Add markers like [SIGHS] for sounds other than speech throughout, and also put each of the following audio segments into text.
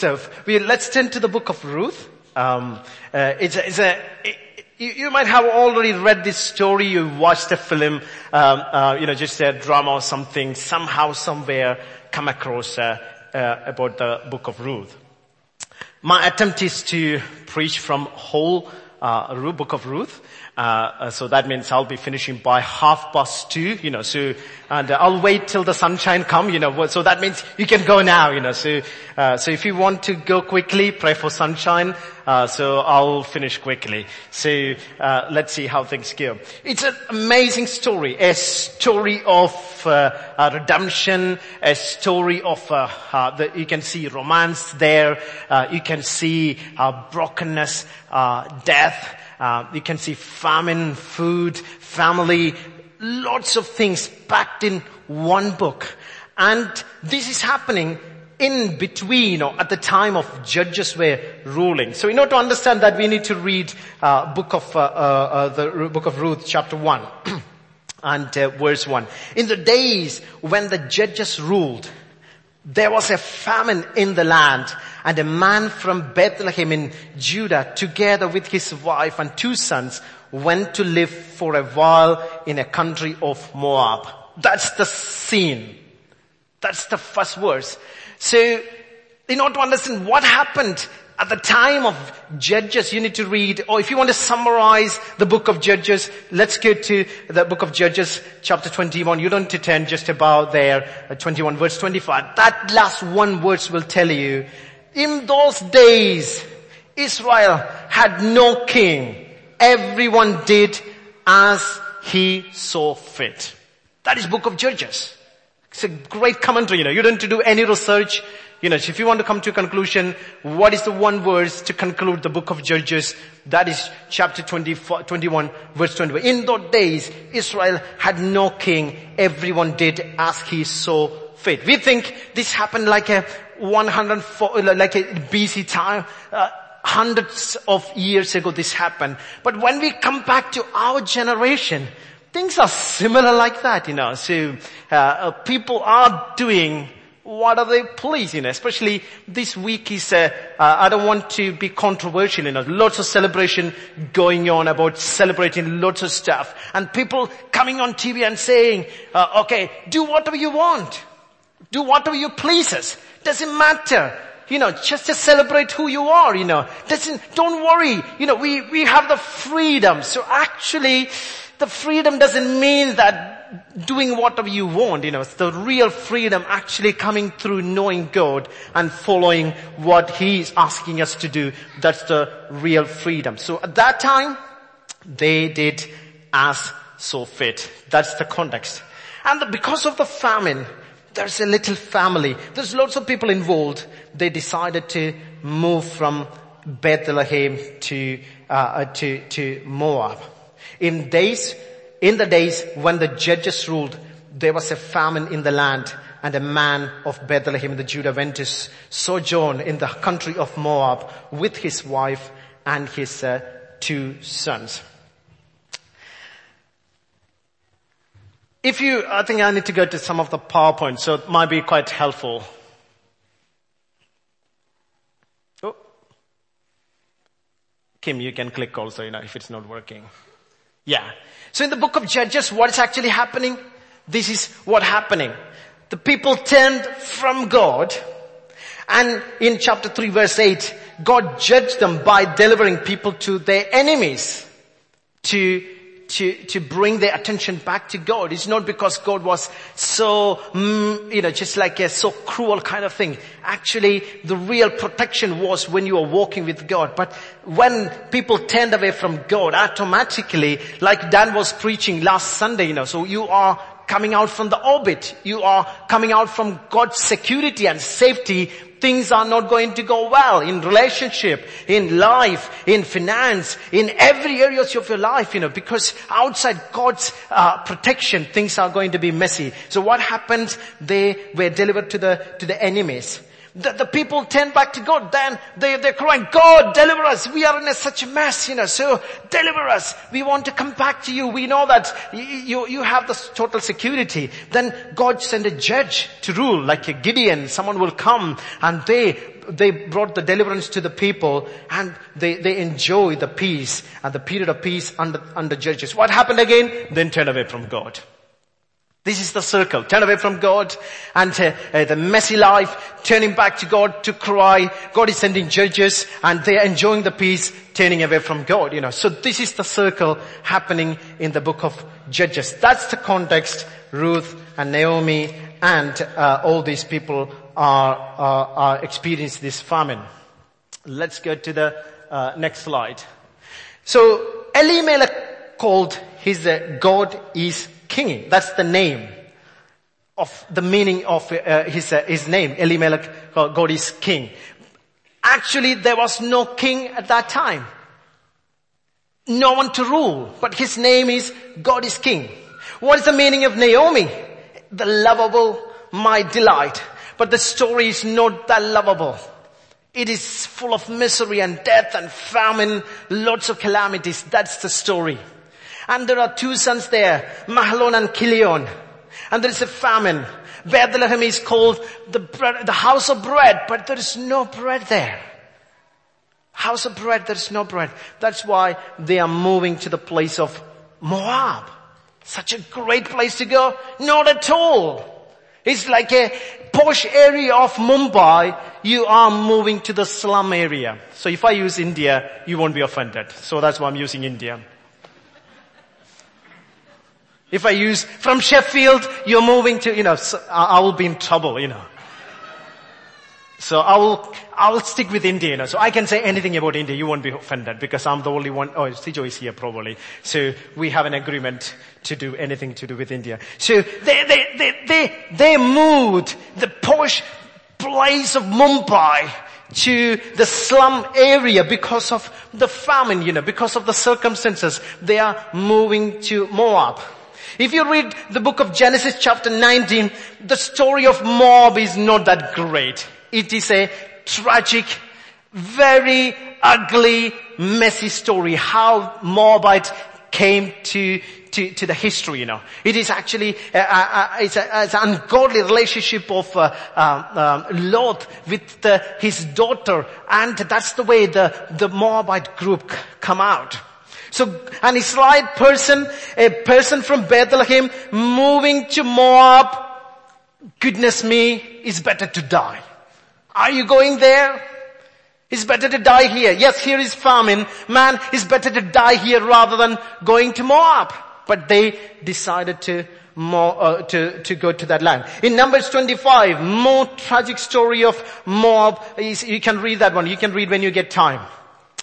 So we, let's turn to the book of Ruth. Um, uh, it's a, it's a it, you, you, might have already read this story, you watched a film, um, uh, you know, just a drama or something, somehow, somewhere come across uh, uh, about the book of Ruth. My attempt is to preach from whole uh, book of Ruth. Uh, uh, so that means I'll be finishing by half past two, you know, so, and uh, I'll wait till the sunshine come, you know, so that means you can go now, you know, so, uh, so if you want to go quickly, pray for sunshine, uh, so I'll finish quickly. So, uh, let's see how things go. It's an amazing story, a story of, redemption, a story of, the, you can see romance there, you can see, brokenness, death, uh, you can see famine, food, family, lots of things packed in one book. And this is happening in between or at the time of judges were ruling. So in order to understand that we need to read uh, book of, uh, uh, the book of Ruth chapter 1 [CLEARS THROAT] and uh, verse 1. In the days when the judges ruled, there was a famine in the land and a man from Bethlehem in Judah together with his wife and two sons went to live for a while in a country of Moab. That's the scene. That's the first verse. So, in order to understand what happened at the time of Judges, you need to read, or if you want to summarize the book of Judges, let's go to the book of Judges, chapter 21. You don't need to turn just about there, uh, 21 verse 25. That last one verse will tell you, in those days, Israel had no king. Everyone did as he saw fit. That is book of Judges. It's a great commentary, you know. You don't need to do any research. You know, if you want to come to a conclusion, what is the one verse to conclude the book of Judges? That is chapter 20, 21 verse 21. In those days, Israel had no king. Everyone did as he saw fit. We think this happened like a 104, like a BC time. Uh, hundreds of years ago this happened. But when we come back to our generation, things are similar like that, you know. So, uh people are doing what are they pleasing? Especially this week is, uh, uh, I don't want to be controversial, you know, lots of celebration going on about celebrating lots of stuff and people coming on TV and saying, uh, okay, do whatever you want. Do whatever you pleases. Doesn't matter. You know, just to celebrate who you are, you know. Doesn't, don't worry. You know, we, we have the freedom. So actually, the freedom doesn't mean that doing whatever you want, you know, it's the real freedom actually coming through knowing God and following what He's asking us to do. That's the real freedom. So at that time, they did as so fit. That's the context. And because of the famine, there's a little family. There's lots of people involved. They decided to move from Bethlehem to, uh, to, to Moab. In days in the days when the judges ruled, there was a famine in the land and a man of Bethlehem in the Judah went to sojourn in the country of Moab with his wife and his uh, two sons. If you, I think I need to go to some of the PowerPoint, so it might be quite helpful. Oh. Kim, you can click also, you know, if it's not working. Yeah. So in the book of Judges, what is actually happening? This is what happening. The people turned from God and in chapter 3 verse 8, God judged them by delivering people to their enemies to to, to bring their attention back to God. It's not because God was so, mm, you know, just like a so cruel kind of thing. Actually, the real protection was when you were walking with God. But when people turned away from God, automatically, like Dan was preaching last Sunday, you know, so you are coming out from the orbit. You are coming out from God's security and safety things are not going to go well in relationship, in life, in finance, in every areas of your life, you know, because outside God's uh, protection, things are going to be messy. So what happens? They were delivered to the, to the enemies. The, the, people turn back to God, then they, they're crying, God, deliver us. We are in a, such a mess, you know, so deliver us. We want to come back to you. We know that you, you, have the total security. Then God send a judge to rule, like a Gideon. Someone will come and they they brought the deliverance to the people and they, they enjoy the peace and the period of peace under, under judges. What happened again? Then turn away from God. This is the circle. Turn away from God and uh, uh, the messy life, turning back to God to cry. God is sending judges and they're enjoying the peace, turning away from God, you know. So this is the circle happening in the book of Judges. That's the context Ruth and Naomi and uh, all these people are, are, are experiencing this famine. Let's go to the uh, next slide. So Elimelech called his uh, God is king. That's the name of the meaning of uh, his, uh, his name. Elimelech, uh, God is king. Actually, there was no king at that time. No one to rule, but his name is God is king. What is the meaning of Naomi? The lovable, my delight. But the story is not that lovable. It is full of misery and death and famine, lots of calamities. That's the story. And there are two sons there, Mahlon and Chilion. And there is a famine. Bethlehem is called the, bread, the house of bread, but there is no bread there. House of bread, there is no bread. That's why they are moving to the place of Moab. Such a great place to go? Not at all. It's like a posh area of Mumbai. You are moving to the slum area. So if I use India, you won't be offended. So that's why I'm using India. If I use from Sheffield, you're moving to, you know, so I will be in trouble, you know. So I will, I will stick with India, you know. So I can say anything about India, you won't be offended because I'm the only one, oh, Sijo is here probably. So we have an agreement to do anything to do with India. So they, they, they, they, they moved the posh place of Mumbai to the slum area because of the famine, you know, because of the circumstances. They are moving to Moab. If you read the book of Genesis chapter 19, the story of Moab is not that great. It is a tragic, very ugly, messy story how Moabite came to to, to the history, you know. It is actually, uh, uh, uh it's, a, it's, an ungodly relationship of uh, um, um, Lot with the, his daughter, and that's the way the, the Moabite group come out. So an Israelite person, a person from Bethlehem moving to Moab, goodness me, it's better to die. Are you going there? It's better to die here. Yes, here is famine. Man, it's better to die here rather than going to Moab. But they decided to uh, to, to go to that land. In Numbers 25, more tragic story of Moab. You can read that one. You can read when you get time.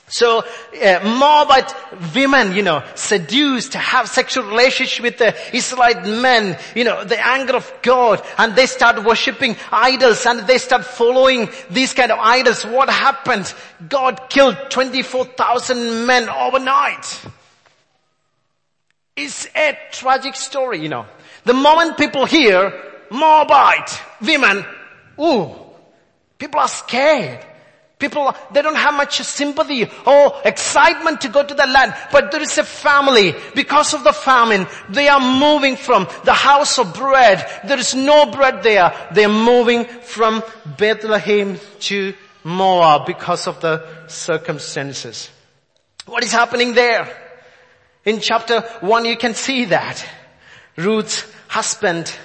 So uh, Moabite women, you know, seduced, to have sexual relationship with the Israelite men, you know, the anger of God, and they start worshipping idols, and they start following these kind of idols. What happened? God killed 24,000 men overnight. It's a tragic story, you know. The moment people hear Moabite women, ooh, people are scared. People, they don't have much sympathy or excitement to go to the land, but there is a family. Because of the famine, they are moving from the house of bread. There is no bread there. They are moving from Bethlehem to Moab because of the circumstances. What is happening there? In chapter 1 you can see that. Ruth's husband,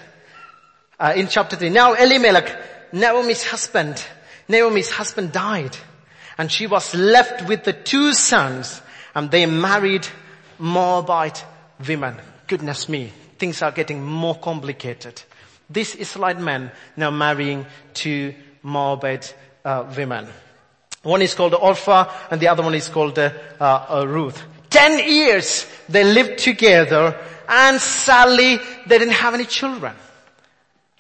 uh, in chapter 3. Now Elimelech, Naomi's husband, Naomi's husband died and she was left with the two sons and they married Moabite women. Goodness me, things are getting more complicated. This Israelite man now marrying two Moabite uh, women. One is called Orpah and the other one is called uh, uh, Ruth. Ten years they lived together and sadly they didn't have any children.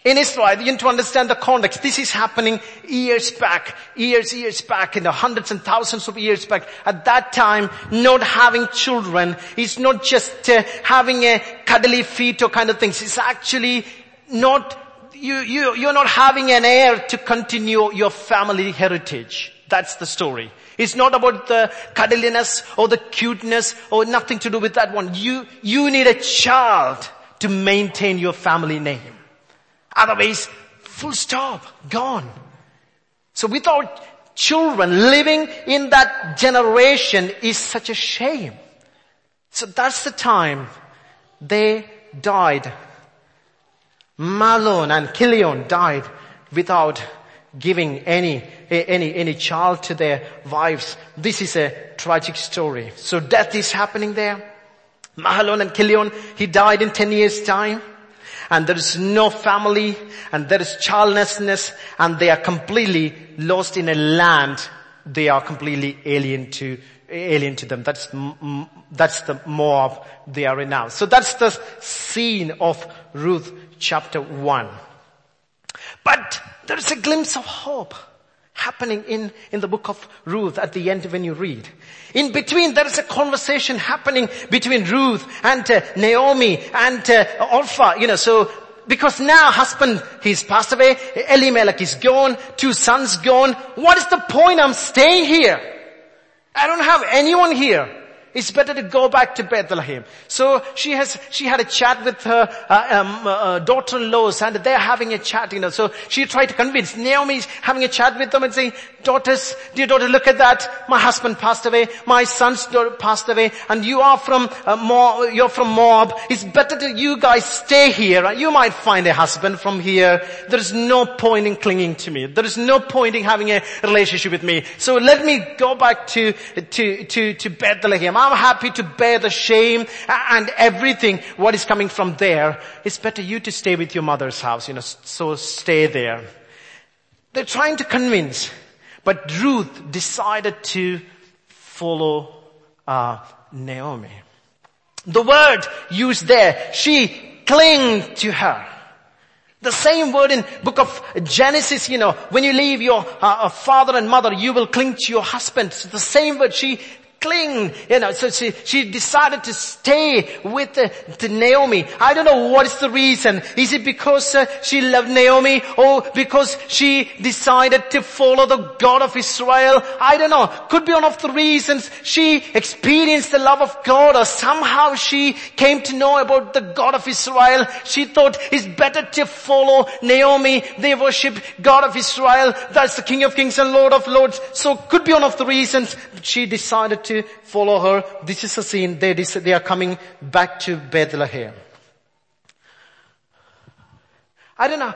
In Israel, you need to understand the context. This is happening years back, years, years back, in the hundreds and thousands of years back. At that time, not having children is not just uh, having a cuddly feet or kind of things. It's actually not, you, you, you're not having an heir to continue your family heritage. That's the story. It's not about the cuddliness or the cuteness or nothing to do with that one. You, you need a child to maintain your family name. Otherwise, full stop, gone. So without children living in that generation is such a shame. So that's the time they died. Mahlon and Chilion died without giving any, any, any child to their wives. This is a tragic story. So death is happening there. Mahlon and Chilion, he died in 10 years time. And there is no family and there is childlessness and they are completely lost in a land they are completely alien to, alien to them. That's, that's the Moab they are in now. So that's the scene of Ruth chapter one. But there is a glimpse of hope happening in, in the book of Ruth at the end when you read. In between there is a conversation happening between Ruth and uh, Naomi and uh, Orpah, you know, so because now husband, he's passed away, Elimelech is gone, two sons gone. What is the point I'm staying here? I don't have anyone here. It's better to go back to Bethlehem. So she has, she had a chat with her uh, um, uh, daughter-in-laws and they're having a chat, you know. So she tried to convince, Naomi's having a chat with them and saying, daughters, dear daughter, look at that. My husband passed away. My son's daughter passed away. And you are from uh, Moab, you're from Moab. It's better that you guys stay here. You might find a husband from here. There is no point in clinging to me. There is no point in having a relationship with me. So let me go back to, to, to, to Bethlehem. I'm happy to bear the shame and everything what is coming from there. It's better you to stay with your mother's house, you know, so stay there. They're trying to convince, but Ruth decided to follow uh, Naomi. The word used there, she clung to her. The same word in book of Genesis, you know, when you leave your uh, father and mother, you will cling to your husband. So the same word, she cling, you know, so she, she decided to stay with uh, the Naomi. I don't know what is the reason. Is it because uh, she loved Naomi or because she decided to follow the God of Israel? I don't know. Could be one of the reasons she experienced the love of God or somehow she came to know about the God of Israel. She thought it's better to follow Naomi. They worship God of Israel. That's the King of Kings and Lord of Lords. So could be one of the reasons she decided to to follow her. This is a scene. They, they are coming back to Bethlehem. I don't know.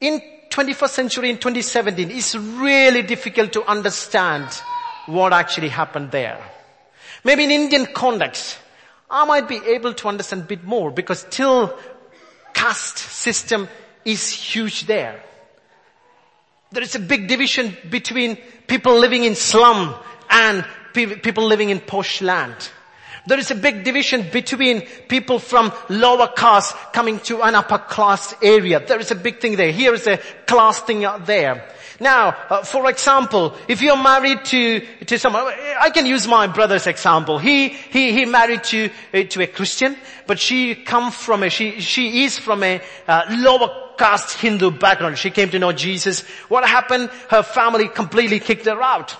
In 21st century, in 2017, it's really difficult to understand what actually happened there. Maybe in Indian context, I might be able to understand a bit more because still caste system is huge there. There is a big division between people living in slum and people living in posh land. There is a big division between people from lower caste coming to an upper class area. There is a big thing there. Here is a class thing out there. Now, uh, for example, if you're married to, to someone, I can use my brother's example. He, he, he married to, uh, to a Christian, but she come from a, she, she is from a uh, lower caste Hindu background. She came to know Jesus. What happened? Her family completely kicked her out.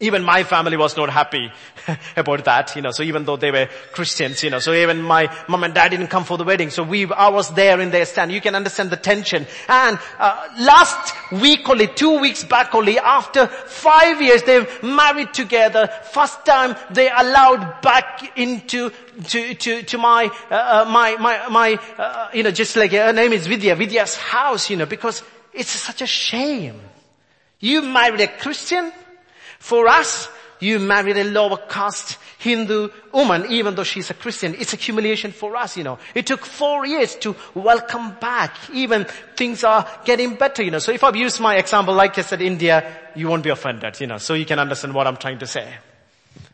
Even my family was not happy [LAUGHS] about that, you know, so even though they were Christians, you know, so even my mom and dad didn't come for the wedding, so we, I was there in their stand. You can understand the tension. And, uh, last week only, two weeks back only, after five years they've married together, first time they allowed back into, to, to, to my, uh, uh my, my, my, uh, you know, just like her name is Vidya, Vidya's house, you know, because it's such a shame. You married a Christian, for us, you married a lower caste Hindu woman, even though she's a Christian. It's a humiliation for us, you know. It took four years to welcome back. Even things are getting better, you know. So if I've used my example, like I said, India, you won't be offended, you know. So you can understand what I'm trying to say.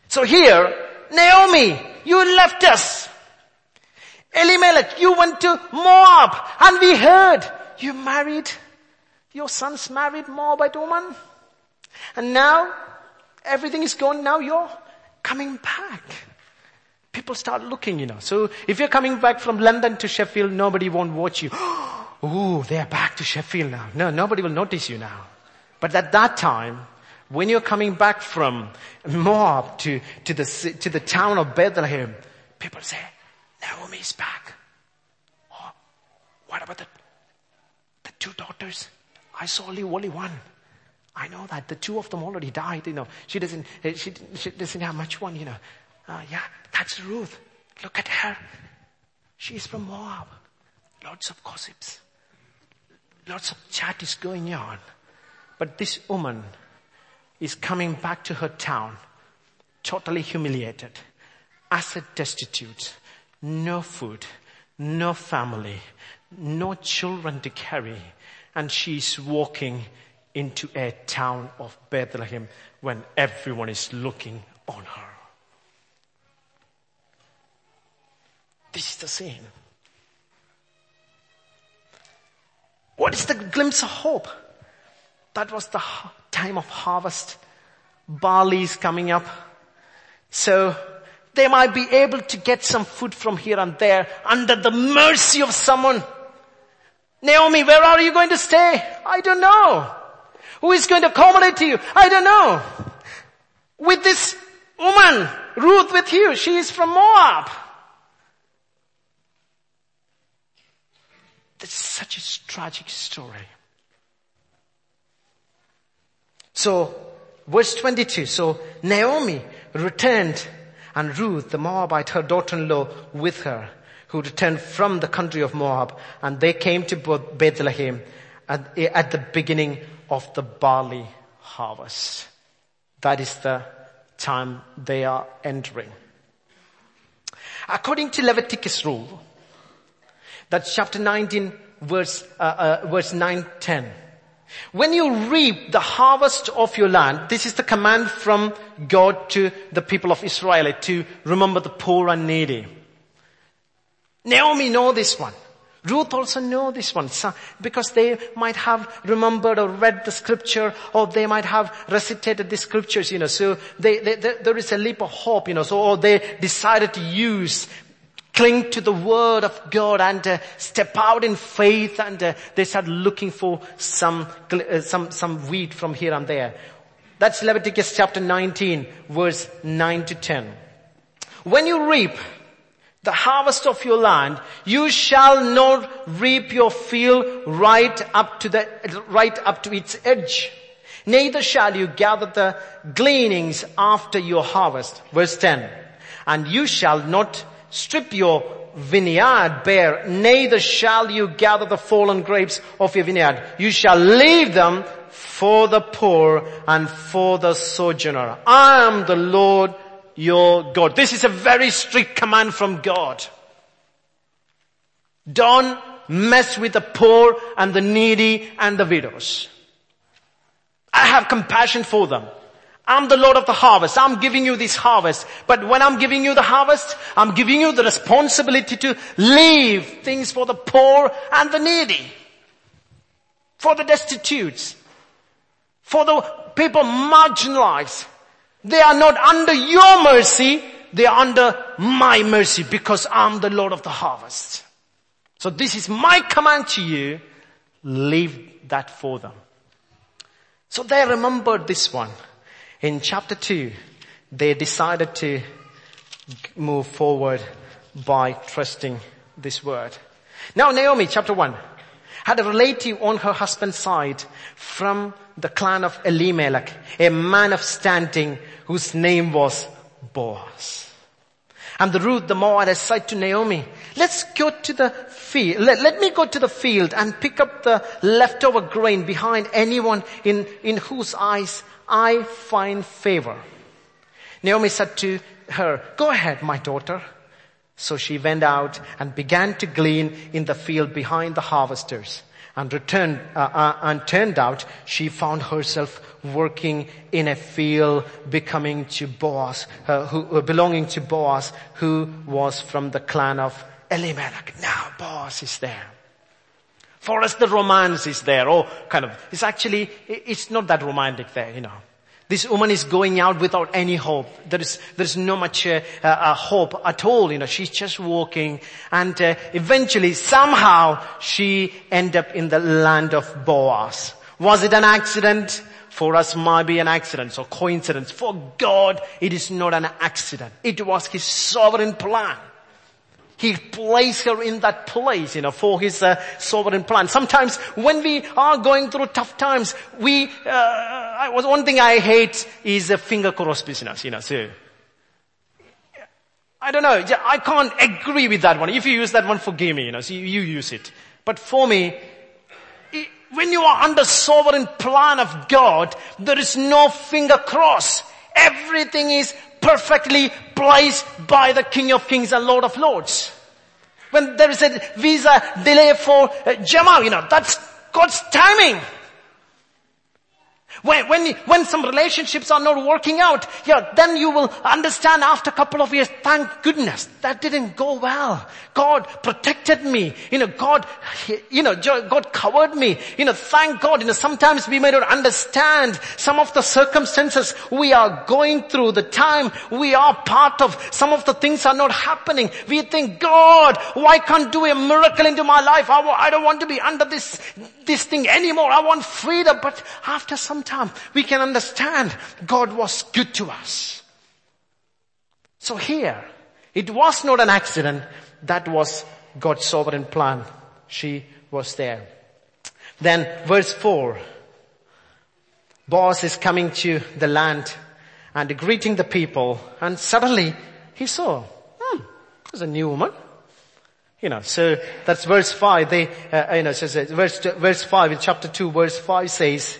So here, Naomi, you left us. Elimelech, you went to Moab and we heard you married, your son's married Moabite woman. And now Everything is gone now. You're coming back. People start looking, you know. So if you're coming back from London to Sheffield, nobody won't watch you. [GASPS] Ooh, they're back to Sheffield now. No, nobody will notice you now. But at that time, when you're coming back from Moab to, to the, to the town of Bethlehem, people say, Naomi's back. Oh, what about the, the two daughters? I saw only one. I know that the two of them already died, you know. She doesn't, eh, she, she doesn't have much one, you know. Uh, yeah, that's Ruth. Look at her. She's from Moab. Lots of gossips. Lots of chat is going on. But this woman is coming back to her town, totally humiliated, asset destitute, no food, no family, no children to carry, and she's walking into a town of Bethlehem when everyone is looking on her. This is the scene. What is the glimpse of hope? That was the time of harvest. Barley is coming up. So they might be able to get some food from here and there under the mercy of someone. Naomi, where are you going to stay? I don't know. Who is going to accommodate you? I don't know. With this woman, Ruth with you, she is from Moab. That's such a tragic story. So, verse 22, so Naomi returned and Ruth, the Moabite, her daughter-in-law with her, who returned from the country of Moab, and they came to Bethlehem at, at the beginning of the barley harvest. That is the time they are entering. According to Leviticus rule, that's chapter 19 verse, uh, uh, verse 9, 10. When you reap the harvest of your land, this is the command from God to the people of Israel to remember the poor and needy. Naomi know this one. Ruth also knew this one because they might have remembered or read the scripture or they might have recitated the scriptures, you know, so they, they, they, there is a leap of hope, you know, so or they decided to use cling to the word of God and uh, step out in faith and uh, they start looking for some, uh, some, some wheat from here and there. That's Leviticus chapter 19 verse 9 to 10. When you reap the harvest of your land, you shall not reap your field right up to the, right up to its edge. Neither shall you gather the gleanings after your harvest. Verse 10. And you shall not strip your vineyard bare, neither shall you gather the fallen grapes of your vineyard. You shall leave them for the poor and for the sojourner. I am the Lord your God. This is a very strict command from God. Don't mess with the poor and the needy and the widows. I have compassion for them. I'm the Lord of the harvest. I'm giving you this harvest. But when I'm giving you the harvest, I'm giving you the responsibility to leave things for the poor and the needy. For the destitutes. For the people marginalized. They are not under your mercy, they are under my mercy because I'm the Lord of the harvest. So this is my command to you. Leave that for them. So they remembered this one. In chapter 2, they decided to move forward by trusting this word. Now Naomi, chapter 1, had a relative on her husband's side from the clan of Elimelech, a man of standing whose name was Boaz. And the Ruth, the Moabite said to Naomi, let's go to the field, let, let, me go to the field and pick up the leftover grain behind anyone in, in whose eyes I find favor. Naomi said to her, go ahead, my daughter. So she went out and began to glean in the field behind the harvesters and returned uh, uh, and turned out she found herself working in a field becoming to Boaz uh, who belonging to Boaz who was from the clan of Elimelech. Now Boaz is there. For us the romance is there. Oh kind of it's actually it's not that romantic there you know this woman is going out without any hope. There is, there is no much uh, uh, hope at all. You know, she's just walking and uh, eventually somehow she end up in the land of Boaz. Was it an accident? For us might be an accident or coincidence. For God, it is not an accident. It was His sovereign plan. He placed her in that place, you know, for His uh, sovereign plan. Sometimes when we are going through tough times, we uh, I, was one thing I hate is finger cross business, you know, so. I don't know, I can't agree with that one. If you use that one, forgive me, you know, so you, use it. But for me, when you are under sovereign plan of God, there is no finger cross. Everything is perfectly placed by the King of Kings and Lord of Lords. When there is a visa delay for uh, Jamal, you know, that's God's timing. When, when, when some relationships are not working out, yeah, then you will understand after a couple of years, thank goodness that didn't go well. God protected me. You know, God, you know, God covered me. You know, thank God. You know, sometimes we may not understand some of the circumstances we are going through, the time we are part of. Some of the things are not happening. We think, God, why can't do a miracle into my life? I, I don't want to be under this, this thing anymore. I want freedom. But after some time, we can understand God was good to us. So here, it was not an accident. That was God's sovereign plan. She was there. Then verse 4. Boaz is coming to the land and greeting the people and suddenly he saw, hmm, there's a new woman. You know, so that's verse 5. They, uh, you know, says, verse, verse 5 in chapter 2 verse 5 says,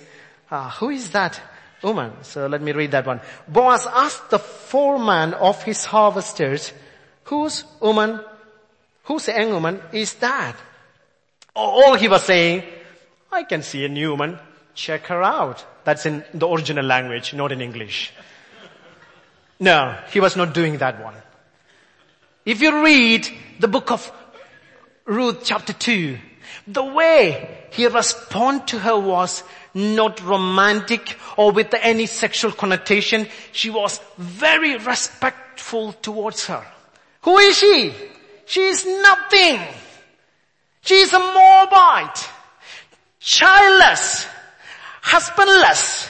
uh, who is that woman? So let me read that one. Boaz asked the foreman of his harvesters, whose woman, whose young woman is that? All he was saying, I can see a new woman, check her out. That's in the original language, not in English. No, he was not doing that one. If you read the book of Ruth chapter 2, the way he responded to her was not romantic or with any sexual connotation. She was very respectful towards her. Who is she? She is nothing. She is a Moabite, childless, husbandless,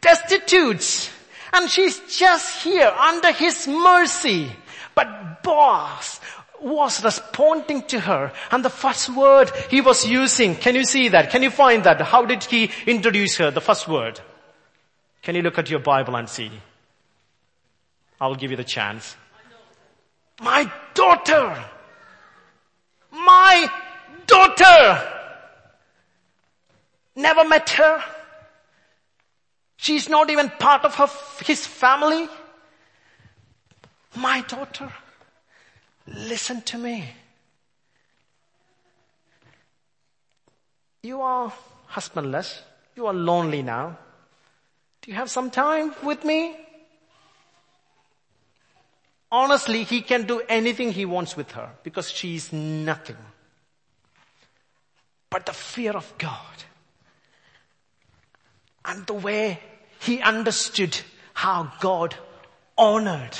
destitute, and she's just here under his mercy. But Boaz was responding to her and the first word he was using, can you see that? Can you find that? How did he introduce her? The first word. Can you look at your Bible and see? I will give you the chance. My daughter! My daughter! Never met her. She's not even part of her, his family. My daughter. Listen to me. You are husbandless. You are lonely now. Do you have some time with me? Honestly, he can do anything he wants with her because she is nothing. But the fear of God and the way he understood how God honored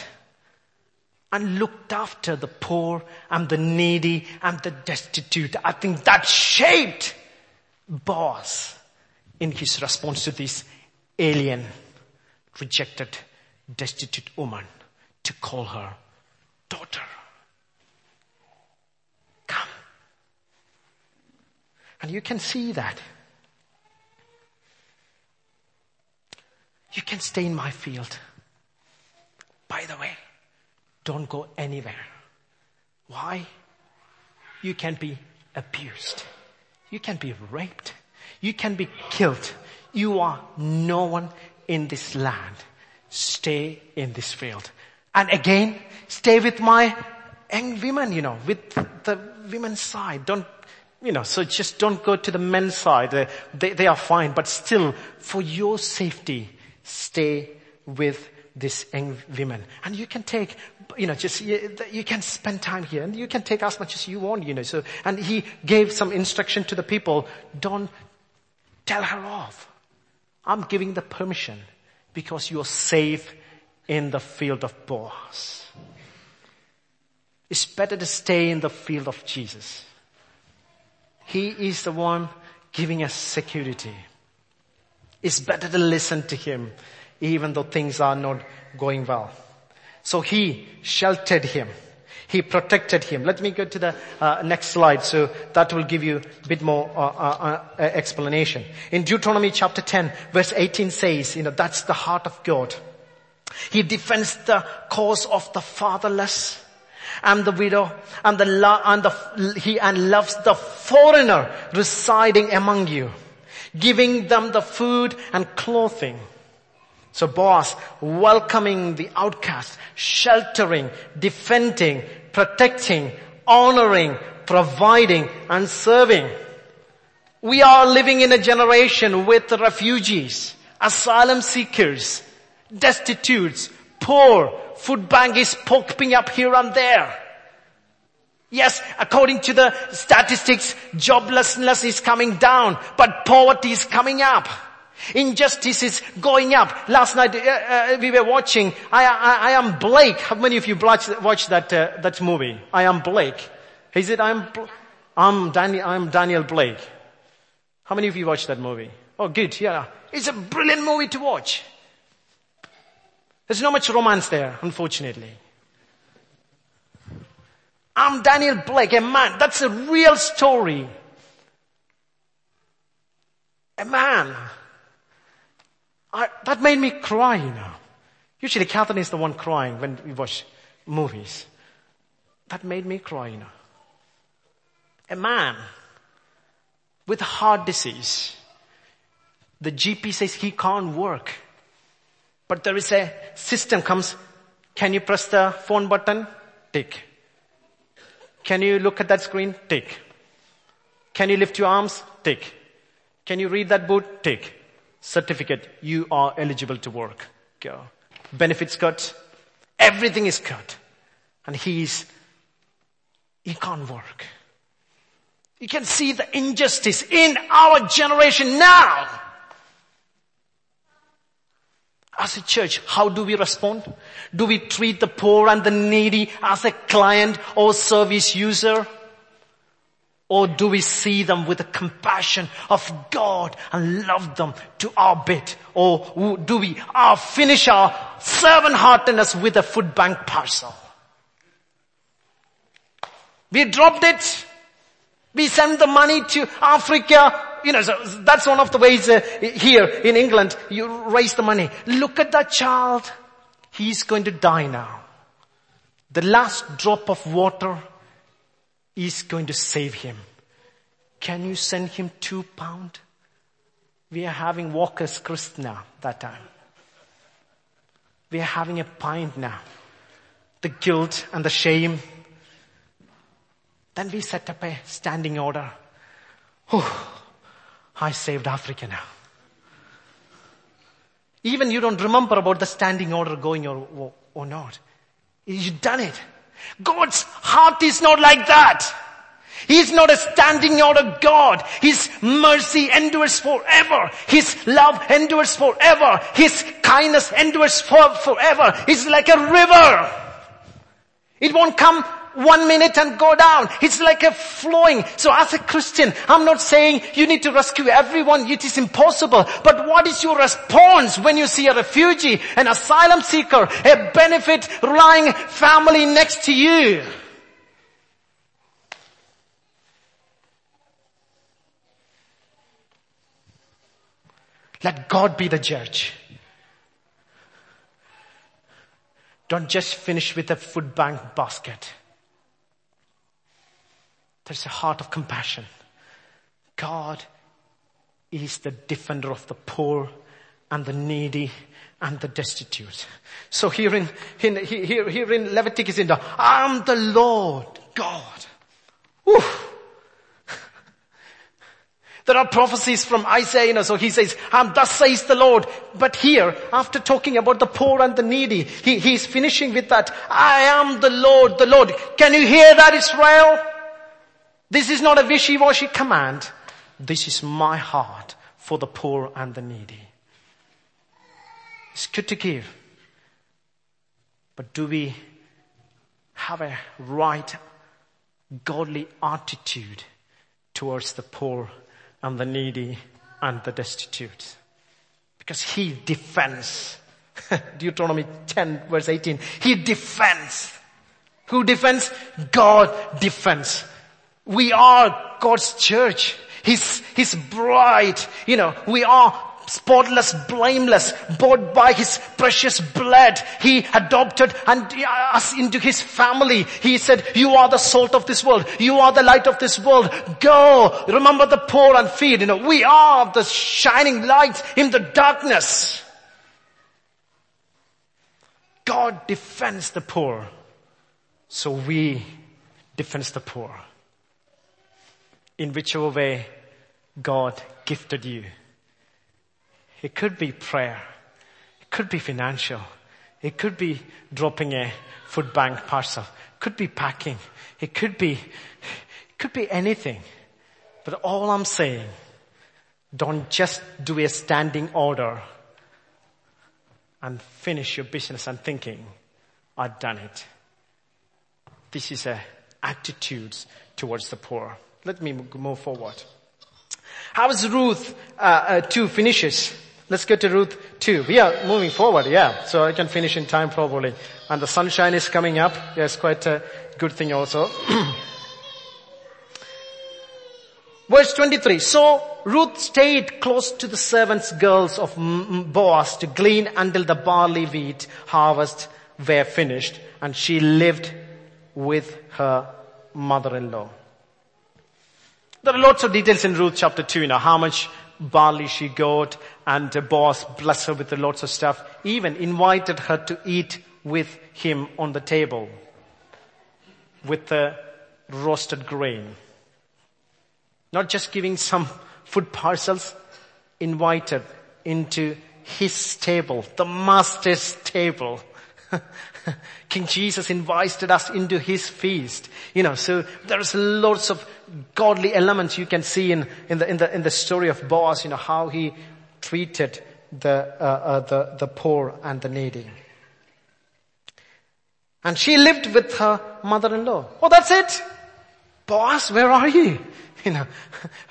and looked after the poor and the needy and the destitute. I think that shaped Boaz in his response to this alien, rejected, destitute woman to call her daughter. Come. And you can see that. You can stay in my field. By the way, don't go anywhere. Why? You can be abused. You can be raped. You can be killed. You are no one in this land. Stay in this field. And again, stay with my young women, you know, with the women's side. Don't, you know, so just don't go to the men's side. They, they, they are fine, but still, for your safety, stay with this young women. And you can take, you know, just, you, you, can spend time here and you can take as much as you want, you know. So, and he gave some instruction to the people, don't tell her off. I'm giving the permission because you're safe in the field of Boaz. It's better to stay in the field of Jesus. He is the one giving us security. It's better to listen to him even though things are not going well. So he sheltered him. He protected him. Let me go to the uh, next slide so that will give you a bit more uh, uh, uh explanation. In Deuteronomy chapter 10 verse 18 says, you know, that's the heart of God. He defends the cause of the fatherless and the widow and the, lo- and the, he and loves the foreigner residing among you, giving them the food and clothing. So Boaz welcoming the outcast, sheltering, defending, protecting, honoring, providing and serving. We are living in a generation with refugees, asylum seekers, destitutes, poor, food bank is popping up here and there. Yes, according to the statistics, joblessness is coming down, but poverty is coming up. Injustice is going up. Last night uh, uh, we were watching. I, I, I, am Blake. How many of you watched, that uh, that movie? I am Blake. Is it? I'm I'm Daniel. I'm Daniel Blake. How many of you watched that movie? Oh, good. Yeah, it's a brilliant movie to watch. There's not much romance there, unfortunately. I'm Daniel Blake, a man. That's a real story. A man. I, that made me cry, you know. Usually Catherine is the one crying when we watch movies. That made me cry, you know. A man with heart disease. The GP says he can't work. But there is a system comes, can you press the phone button? Tick. Can you look at that screen? Tick. Can you lift your arms? Tick. Can you read that book? Tick. Certificate. You are eligible to work. Go. Benefits cut. Everything is cut. And he's, he can't work. You can see the injustice in our generation now. As a church, how do we respond? Do we treat the poor and the needy as a client or service user? Or do we see them with the compassion of God and love them to our bit? Or do we uh, finish our servant heartedness with a food bank parcel? We dropped it. We send the money to Africa you know, so that's one of the ways uh, here in England, you raise the money. Look at that child. He's going to die now. The last drop of water is going to save him. Can you send him two pound? We are having Walker's Krishna that time. We are having a pint now. The guilt and the shame. Then we set up a standing order. Oh, I saved Africa now. Even you don't remember about the standing order going or, or not. You've done it. God's heart is not like that. He's not a standing order God. His mercy endures forever. His love endures forever. His kindness endures for, forever. It's like a river. It won't come one minute and go down. It's like a flowing. So as a Christian, I'm not saying you need to rescue everyone. It is impossible. But what is your response when you see a refugee, an asylum seeker, a benefit relying family next to you? Let God be the judge. Don't just finish with a food bank basket. There's a heart of compassion. God is the defender of the poor and the needy and the destitute. So here in, in here, here in Leviticus, in the, I'm the Lord God. Oof. There are prophecies from Isaiah, you know, so he says, um, thus says the Lord. But here, after talking about the poor and the needy, he, he's finishing with that, I am the Lord, the Lord. Can you hear that, Israel? This is not a wishy-washy command. This is my heart for the poor and the needy. It's good to give. But do we have a right godly attitude towards the poor and the needy and the destitute? Because he defends. [LAUGHS] Deuteronomy 10 verse 18. He defends Who defends? God defends. We are God's church. His, His bride. You know, we are spotless, blameless, bought by His precious blood. He adopted and uh, us into His family. He said, you are the salt of this world. You are the light of this world. Go, remember the poor and feed. You know, we are the shining lights in the darkness. God defends the poor. So we defend the poor. In whichever way God gifted you. It could be prayer. It could be financial. It could be dropping a food bank parcel. It could be packing. It could be, it could be anything. But all I'm saying, don't just do a standing order and finish your business and thinking, I've done it. This is a attitudes towards the poor. Let me move forward. How is Ruth uh, uh, 2 finishes? Let's get to Ruth 2. We are moving forward, yeah. So I can finish in time probably. And the sunshine is coming up. It's quite a good thing also. [CLEARS THROAT] Verse 23. So Ruth stayed close to the servants' girls of Boaz to glean until the barley wheat harvest were finished and she lived with her mother-in-law. There are lots of details in Ruth chapter 2, you know, how much barley she got and the Boaz blessed her with lots of stuff. Even invited her to eat with him on the table with the roasted grain. Not just giving some food parcels, invited into his table, the master's table. [LAUGHS] King Jesus invited us into his feast. You know, so there's lots of godly elements you can see in, in the, in the, in the story of Boaz, you know, how he treated the, uh, uh, the, the poor and the needy. And she lived with her mother-in-law. Oh, that's it. Boaz, where are you? [LAUGHS] You know,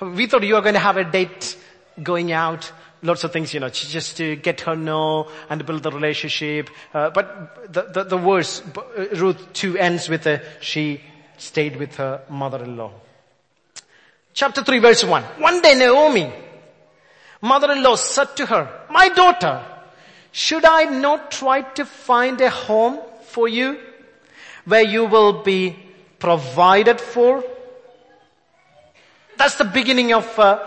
[LAUGHS] we thought you were going to have a date going out lots of things, you know, just to get her know and build the relationship. Uh, but the, the, the verse, uh, Ruth 2 ends with a, she stayed with her mother-in-law. Chapter 3 verse 1. One day Naomi, mother-in-law said to her, my daughter, should I not try to find a home for you where you will be provided for? That's the beginning of uh,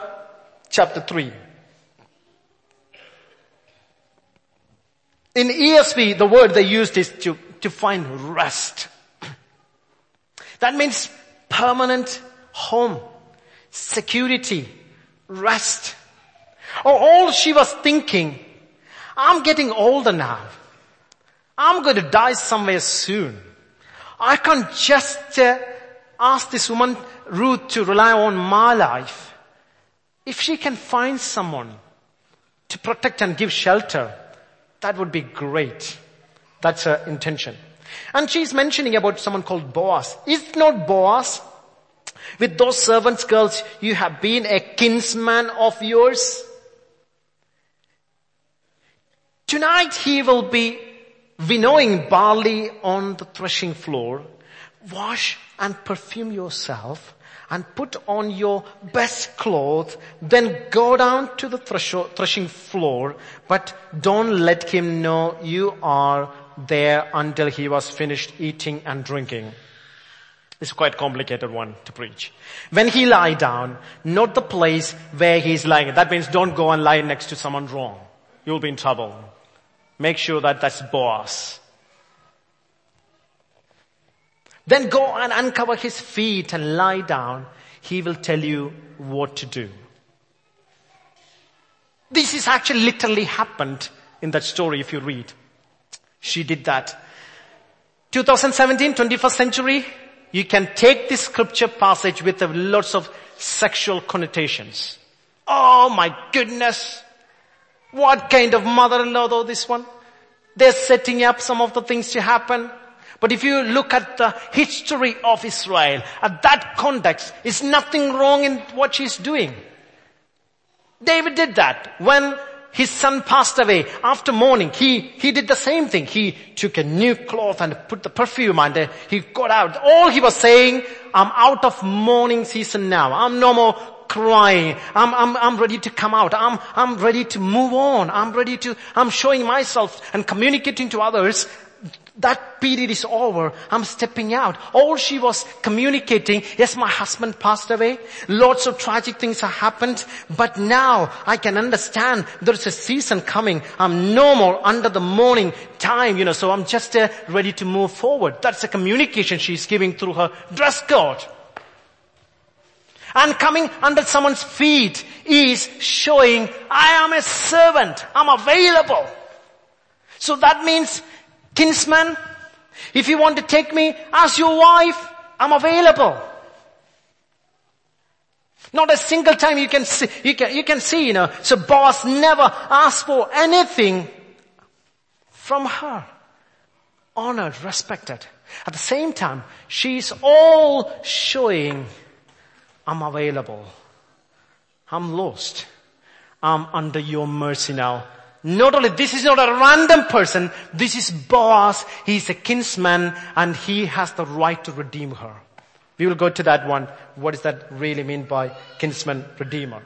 chapter 3. In ESV, the word they used is to, to find rest. [CLEARS THROAT] That means permanent home, security, rest. Or all she was thinking, I'm getting older now. I'm going to die somewhere soon. I can't just uh, ask this woman, Ruth, to rely on my life. If she can find someone to protect and give shelter, that would be great. That's her intention. And she's mentioning about someone called Boaz. Is not Boaz? With those servants girls, you have been a kinsman of yours. Tonight he will be winnowing barley on the threshing floor. Wash and perfume yourself and put on your best clothes, then go down to the threshing floor, but don't let him know you are there until he was finished eating and drinking. It's quite complicated one to preach. When he lie down, not the place where he's lying. That means don't go and lie next to someone wrong. You'll be in trouble. Make sure that that's Boaz. Then go and uncover his feet and lie down. He will tell you what to do. This is actually literally happened in that story if you read. She did that. 2017, 21st century, you can take this scripture passage with lots of sexual connotations. Oh my goodness. What kind of mother-in-law though this one? They're setting up some of the things to happen. But if you look at the history of Israel, at that context, is nothing wrong in what she's doing. David did that. When his son passed away after mourning. He, he did the same thing. He took a new cloth and put the perfume and uh, he got out. All he was saying, I'm out of mourning season now. I'm no more crying. I'm, I'm, I'm ready to come out. I'm, I'm ready to move on. I'm ready to, I'm showing myself and communicating to others that period is over. I'm stepping out. All she was communicating, yes, my husband passed away. Lots of tragic things have happened. But now I can understand there's a season coming. I'm no more under the mourning time, you know, so I'm just uh, ready to move forward. That's the communication she's giving through her dress code. And coming under someone's feet is showing, I am a servant. I'm available. So that means Kinsman, if you want to take me as your wife, I'm available. Not a single time you can see, you can, you can see, you know, so Boaz never asked for anything from her. Honored, respected. At the same time, she's all showing, I'm available. I'm lost. I'm under your mercy now. Not only, this is not a random person, this is Boaz, he's a kinsman, and he has the right to redeem her. We will go to that one. What does that really mean by kinsman redeemer?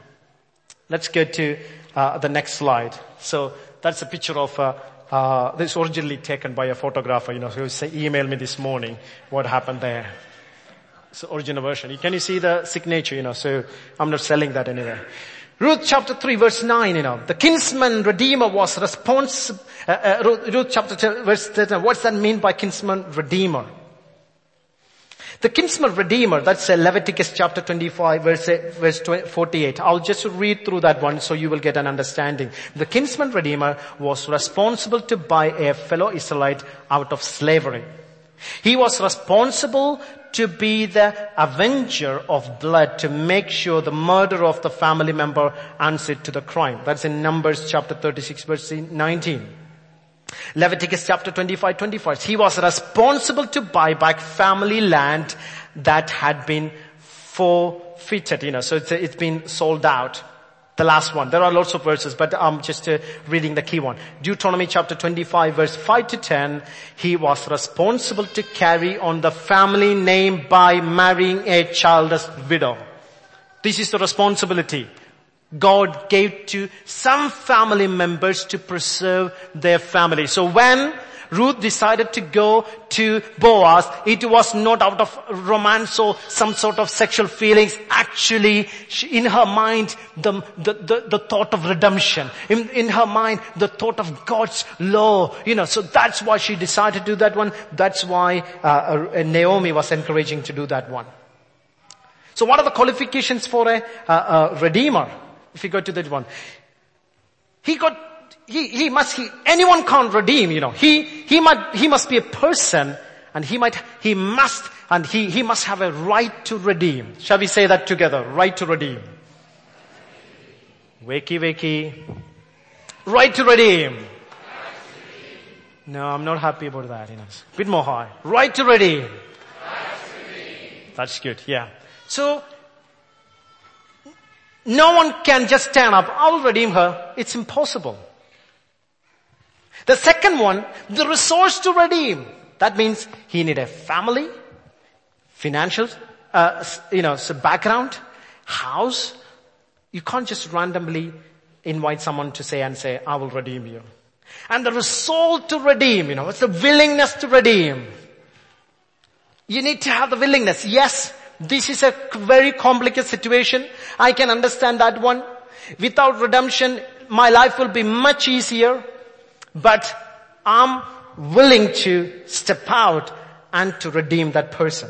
Let's go to uh, the next slide. So that's a picture of uh, uh, this originally taken by a photographer, you know, who emailed me this morning what happened there. It's the original version. Can you see the signature, you know, so I'm not selling that anyway. Ruth chapter 3 verse 9, you know, the kinsman redeemer was responsible, uh, uh, Ruth, chapter 2 verse 10, what's that mean by kinsman redeemer? The kinsman redeemer, that's uh, Leviticus chapter 25 verse, uh, verse 48. I'll just read through that one so you will get an understanding. The kinsman redeemer was responsible to buy a fellow Israelite out of slavery. He was responsible to be the avenger of blood to make sure the murder of the family member answered to the crime. That's in Numbers chapter 36 verse 19. Leviticus chapter 25, 25. He was responsible to buy back family land that had been forfeited, you know, so it's, it's been sold out. The last one. There are lots of verses, but I'm just uh, reading the key one. Deuteronomy chapter 25 verse 5 to 10. He was responsible to carry on the family name by marrying a childless widow. This is the responsibility God gave to some family members to preserve their family. So when Ruth decided to go to Boaz, it was not out of romance or some sort of sexual feelings. Actually, she, in her mind, the, the, the, the, thought of redemption. In, in her mind, the thought of God's law. You know, so that's why she decided to do that one. That's why uh, uh, Naomi was encouraging to do that one. So what are the qualifications for a, a redeemer? If you go to that one. He got he, he must, he, anyone can't redeem, you know. He, he might, he must be a person and he might, he must, and he, he must have a right to redeem. Shall we say that together? Right to redeem. Wakey, wakey. Right to redeem. No, I'm not happy about that, you know. A bit more high. Right to redeem. That's good, yeah. So, no one can just stand up, I will redeem her. It's impossible. The second one, the resource to redeem. That means he need a family, financial, uh, you know, background, house. You can't just randomly invite someone to say and say, I will redeem you. And the resolve to redeem, you know, it's the willingness to redeem. You need to have the willingness. Yes, this is a very complicated situation. I can understand that one. Without redemption, my life will be much easier. But I'm willing to step out and to redeem that person.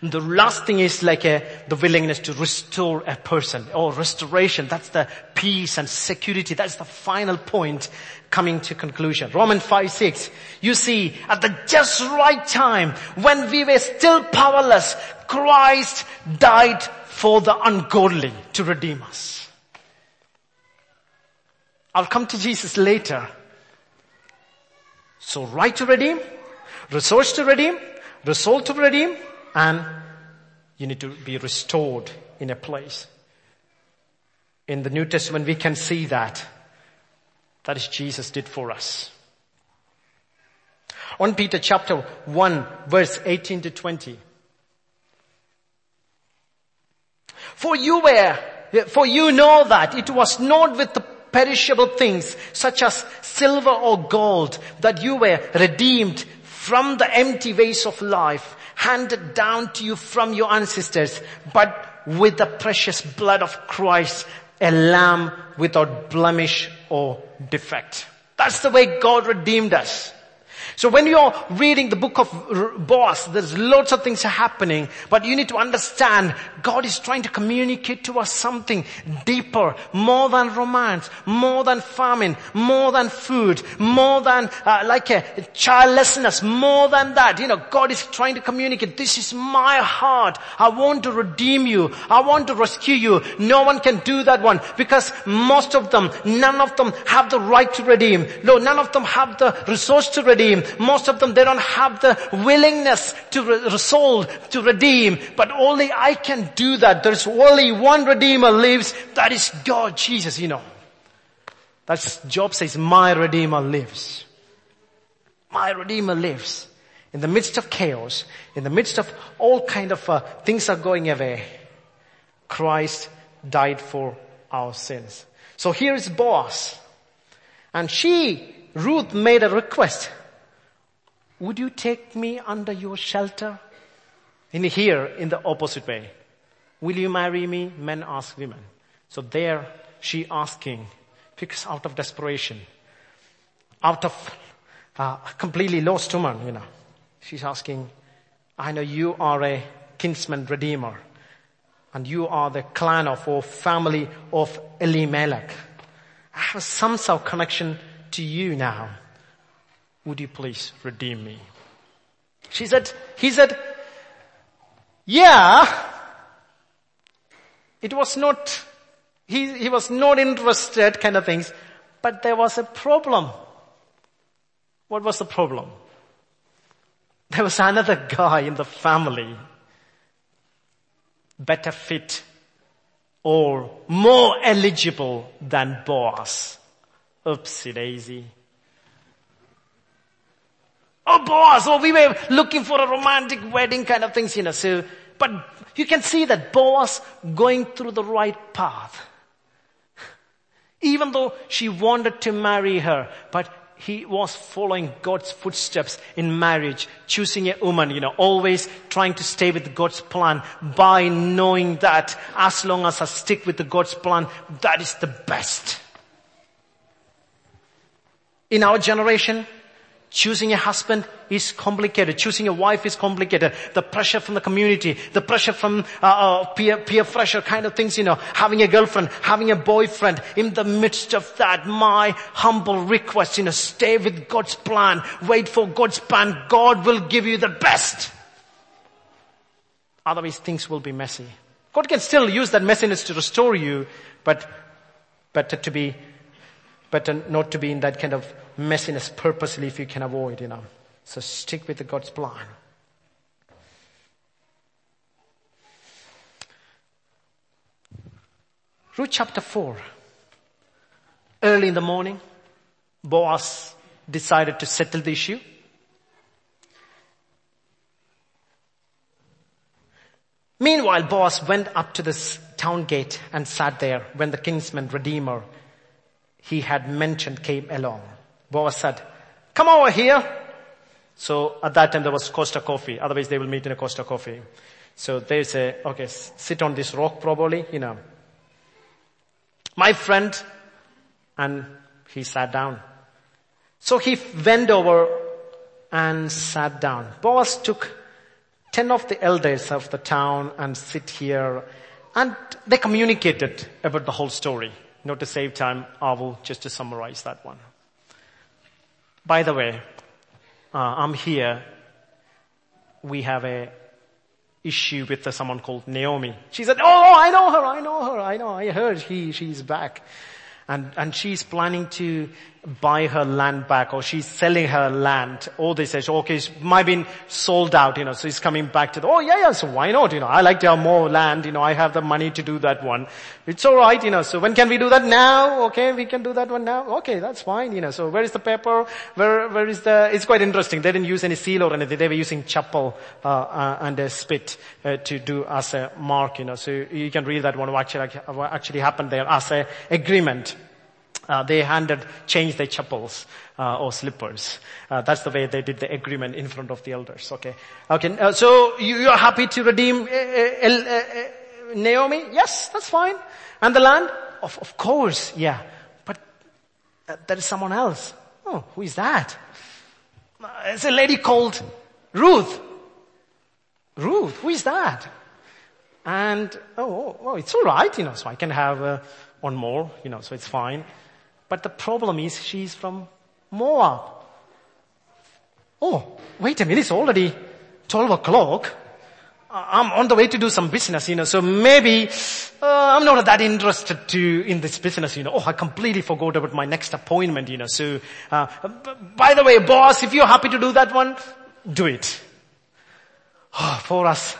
And the last thing is like a, the willingness to restore a person or restoration. That's the peace and security. That's the final point coming to conclusion. Romans 5, 6. You see, at the just right time, when we were still powerless, Christ died for the ungodly to redeem us. I'll come to Jesus later. So right to redeem, resource to redeem, result to redeem, and you need to be restored in a place. In the New Testament, we can see that That is Jesus did for us. 1 Peter chapter 1 verse 18 to 20. For you were, for you know that it was not with the perishable things such as silver or gold that you were redeemed from the empty ways of life handed down to you from your ancestors, but with the precious blood of Christ, a lamb without blemish or defect. That's the way God redeemed us. So when you're reading the book of Boaz, there's lots of things happening, but you need to understand God is trying to communicate to us something deeper, more than romance, more than famine, more than food, more than uh, like a childlessness, more than that. You know, God is trying to communicate, this is my heart. I want to redeem you. I want to rescue you. No one can do that one because most of them, none of them have the right to redeem. No, none of them have the resource to redeem. Most of them, they don't have the willingness to re- resolve, to redeem. But only I can do that. There's only one Redeemer lives. That is God, Jesus, you know. That's, Job says, my Redeemer lives. My Redeemer lives. In the midst of chaos, in the midst of all kind of uh, things are going away, Christ died for our sins. So here is Boaz. And she, Ruth made a request. Would you take me under your shelter? In here, in the opposite way. Will you marry me? Men ask women. So there, she asking, because out of desperation, out of uh, completely lost woman, you know, she's asking, I know you are a kinsman redeemer, and you are the clan of or family of Elimelech. I have some sort of connection to you now would you please redeem me? She said, he said, yeah, it was not, he, he was not interested kind of things, but there was a problem. What was the problem? There was another guy in the family, better fit or more eligible than Boaz. Oopsie daisy. Oh Boaz, oh we were looking for a romantic wedding kind of things, you know, so, but you can see that Boaz going through the right path. [LAUGHS] Even though she wanted to marry her, but he was following God's footsteps in marriage, choosing a woman, you know, always trying to stay with God's plan by knowing that as long as I stick with the God's plan, that is the best. In our generation, Choosing a husband is complicated. Choosing a wife is complicated. The pressure from the community, the pressure from uh, uh, peer, peer pressure kind of things, you know, having a girlfriend, having a boyfriend. In the midst of that, my humble request, you know, stay with God's plan. Wait for God's plan. God will give you the best. Otherwise things will be messy. God can still use that messiness to restore you, but better to be, better not to be in that kind of messiness purposely if you can avoid, you know. So stick with the God's plan. Ruth chapter 4. Early in the morning, Boaz decided to settle the issue. Meanwhile, Boaz went up to the town gate and sat there when the kinsman redeemer he had mentioned came along. Boaz said, come over here. So at that time there was Costa Coffee. Otherwise they will meet in a Costa Coffee. So they say, okay, sit on this rock probably, you know. My friend, and he sat down. So he went over and sat down. Boaz took ten of the elders of the town and sit here and they communicated about the whole story. Not to save time, I will just to summarize that one. By the way, uh, I'm here. We have a issue with someone called Naomi. She said, "Oh, I know her. I know her. I know. I heard he she's back." And, and she's planning to buy her land back or she's selling her land. Or they say, okay, it might been sold out, you know, so he's coming back to the, oh yeah, yeah, so why not? You know, I like to have more land, you know, I have the money to do that one. It's alright, you know, so when can we do that now? Okay, we can do that one now. Okay, that's fine, you know, so where is the paper? Where, where is the, it's quite interesting. They didn't use any seal or anything. They were using chappal, uh, uh, and a spit, uh, to do as a mark, you know, so you can read that one what actually, what actually happened there as a agreement. Uh, they handed, changed their chappals uh, or slippers. Uh, that's the way they did the agreement in front of the elders. Okay, okay. Uh, so you, you, are happy to redeem uh, uh, Naomi? Yes, that's fine. And the land? Of, of course, yeah. But there is someone else. Oh, who is that? It's a lady called Ruth. Ruth, who is that? And oh, oh, oh it's all right, you know. So I can have one more, you know. So it's fine. But the problem is she's from Moab. Oh, wait a minute, it's already 12 o'clock. I'm on the way to do some business, you know, so maybe uh, I'm not that interested to in this business, you know. Oh, I completely forgot about my next appointment, you know. So, uh, by the way, Boaz, if you're happy to do that one, do it. Oh, for us,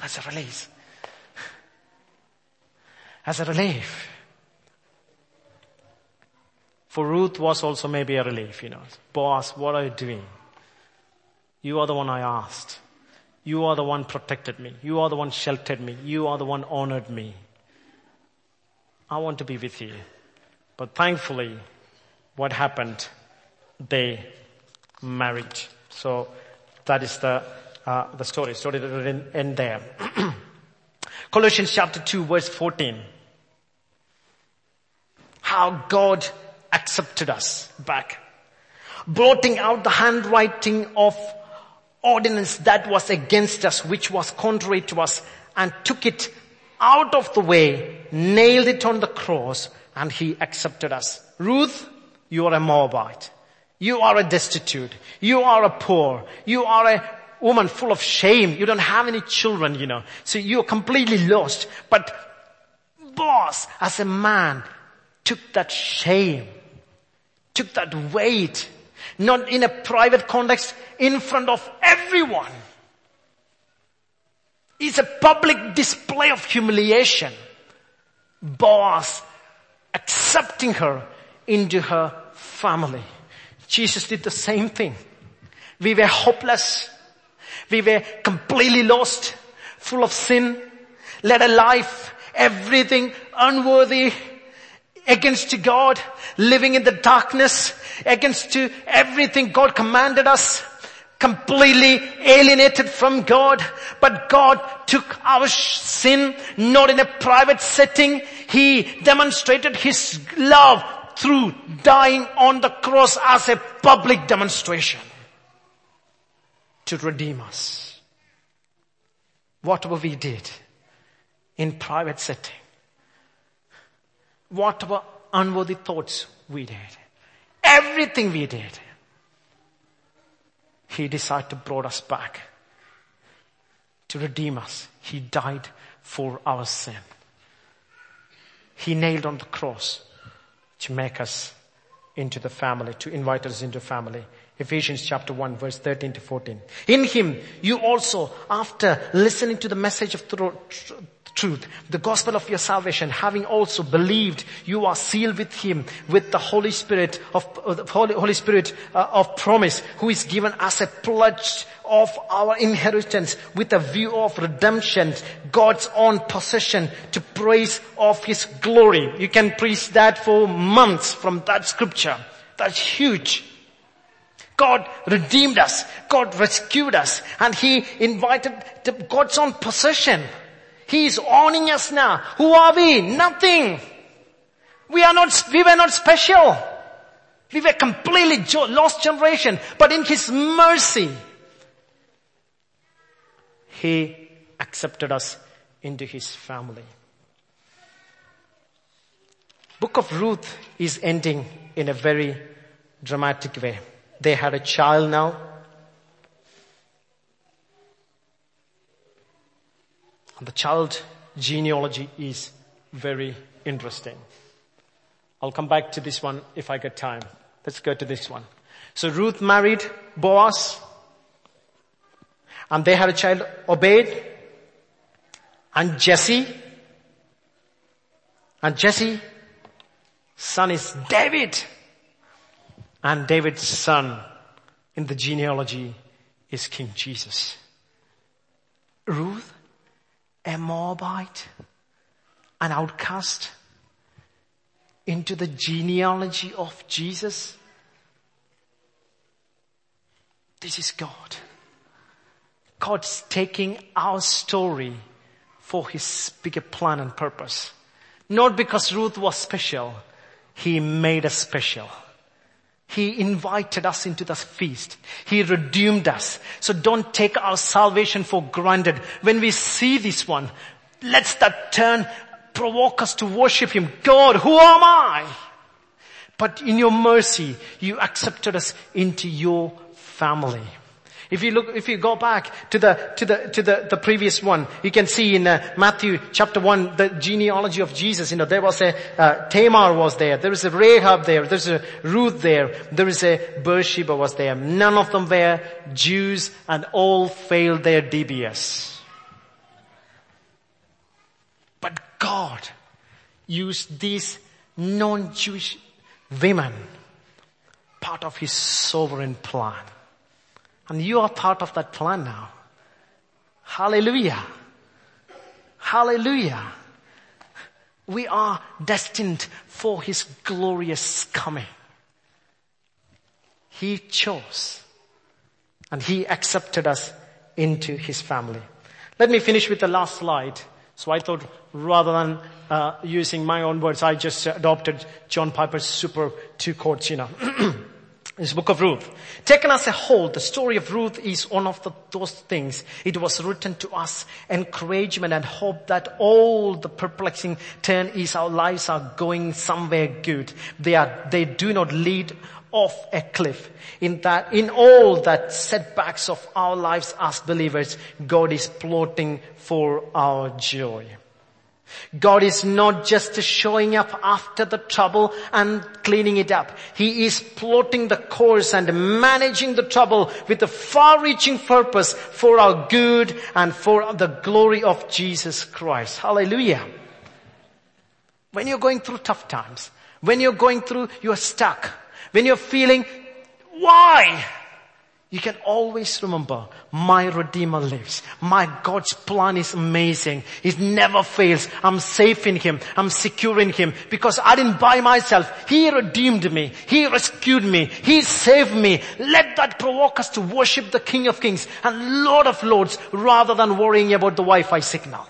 that's [SIGHS] a release. That's a relief. For Ruth was also maybe a relief, you know. Boaz, what are you doing? You are the one I asked. You are the one protected me. You are the one sheltered me. You are the one honored me. I want to be with you. But thankfully, what happened? They married. So that is the, uh, the story. Story that didn't end there. [CLEARS THROAT] Colossians chapter 2 verse 14. How God accepted us back. Blotting out the handwriting of ordinance that was against us, which was contrary to us, and took it out of the way, nailed it on the cross, and he accepted us. Ruth, you are a Moabite. You are a destitute. You are a poor. You are a woman full of shame. You don't have any children, you know. So you're completely lost. But Boaz, as a man, took that shame took that weight, not in a private context, in front of everyone. It's a public display of humiliation. Boaz accepting her into her family. Jesus did the same thing. We were hopeless. We were completely lost, full of sin, led a life, everything unworthy, against God, living in the darkness, against to everything God commanded us, completely alienated from God, but God took our sin not in a private setting. He demonstrated His love through dying on the cross as a public demonstration to redeem us. Whatever we did in private setting, whatever unworthy thoughts we did, everything we did, He decided to brought us back to redeem us. He died for our sin. He nailed on the cross to make us into the family, to invite us into family. Ephesians chapter 1 verse 13 to 14. In him, you also, after listening to the message of truth, the gospel of your salvation, having also believed you are sealed with him with the Holy Spirit of, uh, Holy, Holy Spirit uh, of promise who is given as a pledge of our inheritance with a view of redemption, God's own possession to praise of his glory. You can preach that for months from that scripture. That's huge. God redeemed us. God rescued us and he invited God's own possession. He is owning us now. Who are we? Nothing. We are not, we were not special. We were completely lost generation. But in His mercy, He accepted us into His family. Book of Ruth is ending in a very dramatic way. They had a child now. And The child genealogy is very interesting. I'll come back to this one if I get time. Let's go to this one. So Ruth married Boaz and they had a child, Obed and Jesse. And Jesse, son is David. And David's son in the genealogy is King Jesus. Ruth, a Moabite, an outcast into the genealogy of Jesus. This is God. God's taking our story for his bigger plan and purpose. Not because Ruth was special. He made us special. He invited us into the feast. He redeemed us. So don't take our salvation for granted. When we see this one, let's that turn, provoke us to worship Him. God, who am I? But in your mercy, you accepted us into your family. If you look, if you go back to the, to the, to the, the previous one, you can see in uh, Matthew chapter 1, the genealogy of Jesus, you know, there was a, uh, Tamar was there, there was a Rahab there, there's a Ruth there, there is a Bathsheba was there. None of them were Jews and all failed their DBS. But God used these non-Jewish women part of his sovereign plan. And you are part of that plan now. Hallelujah. Hallelujah. We are destined for His glorious coming. He chose and He accepted us into His family. Let me finish with the last slide. So I thought rather than uh, using my own words, I just adopted John Piper's super two quotes, you know. [CLEARS THROAT] This book of Ruth. Taken as a whole, the story of Ruth is one of the, those things. It was written to us, encouragement and hope that all the perplexing turn is our lives are going somewhere good. They are, they do not lead off a cliff. In that, in all that setbacks of our lives as believers, God is plotting for our joy. God is not just showing up after the trouble and cleaning it up. He is plotting the course and managing the trouble with a far-reaching purpose for our good and for the glory of Jesus Christ. Hallelujah. When you're going through tough times, when you're going through, you're stuck, when you're feeling, why? You can always remember, my Redeemer lives. My God's plan is amazing. It never fails. I'm safe in Him. I'm secure in Him because I didn't buy myself. He redeemed me. He rescued me. He saved me. Let that provoke us to worship the King of Kings and Lord of Lords rather than worrying about the Wi-Fi signal.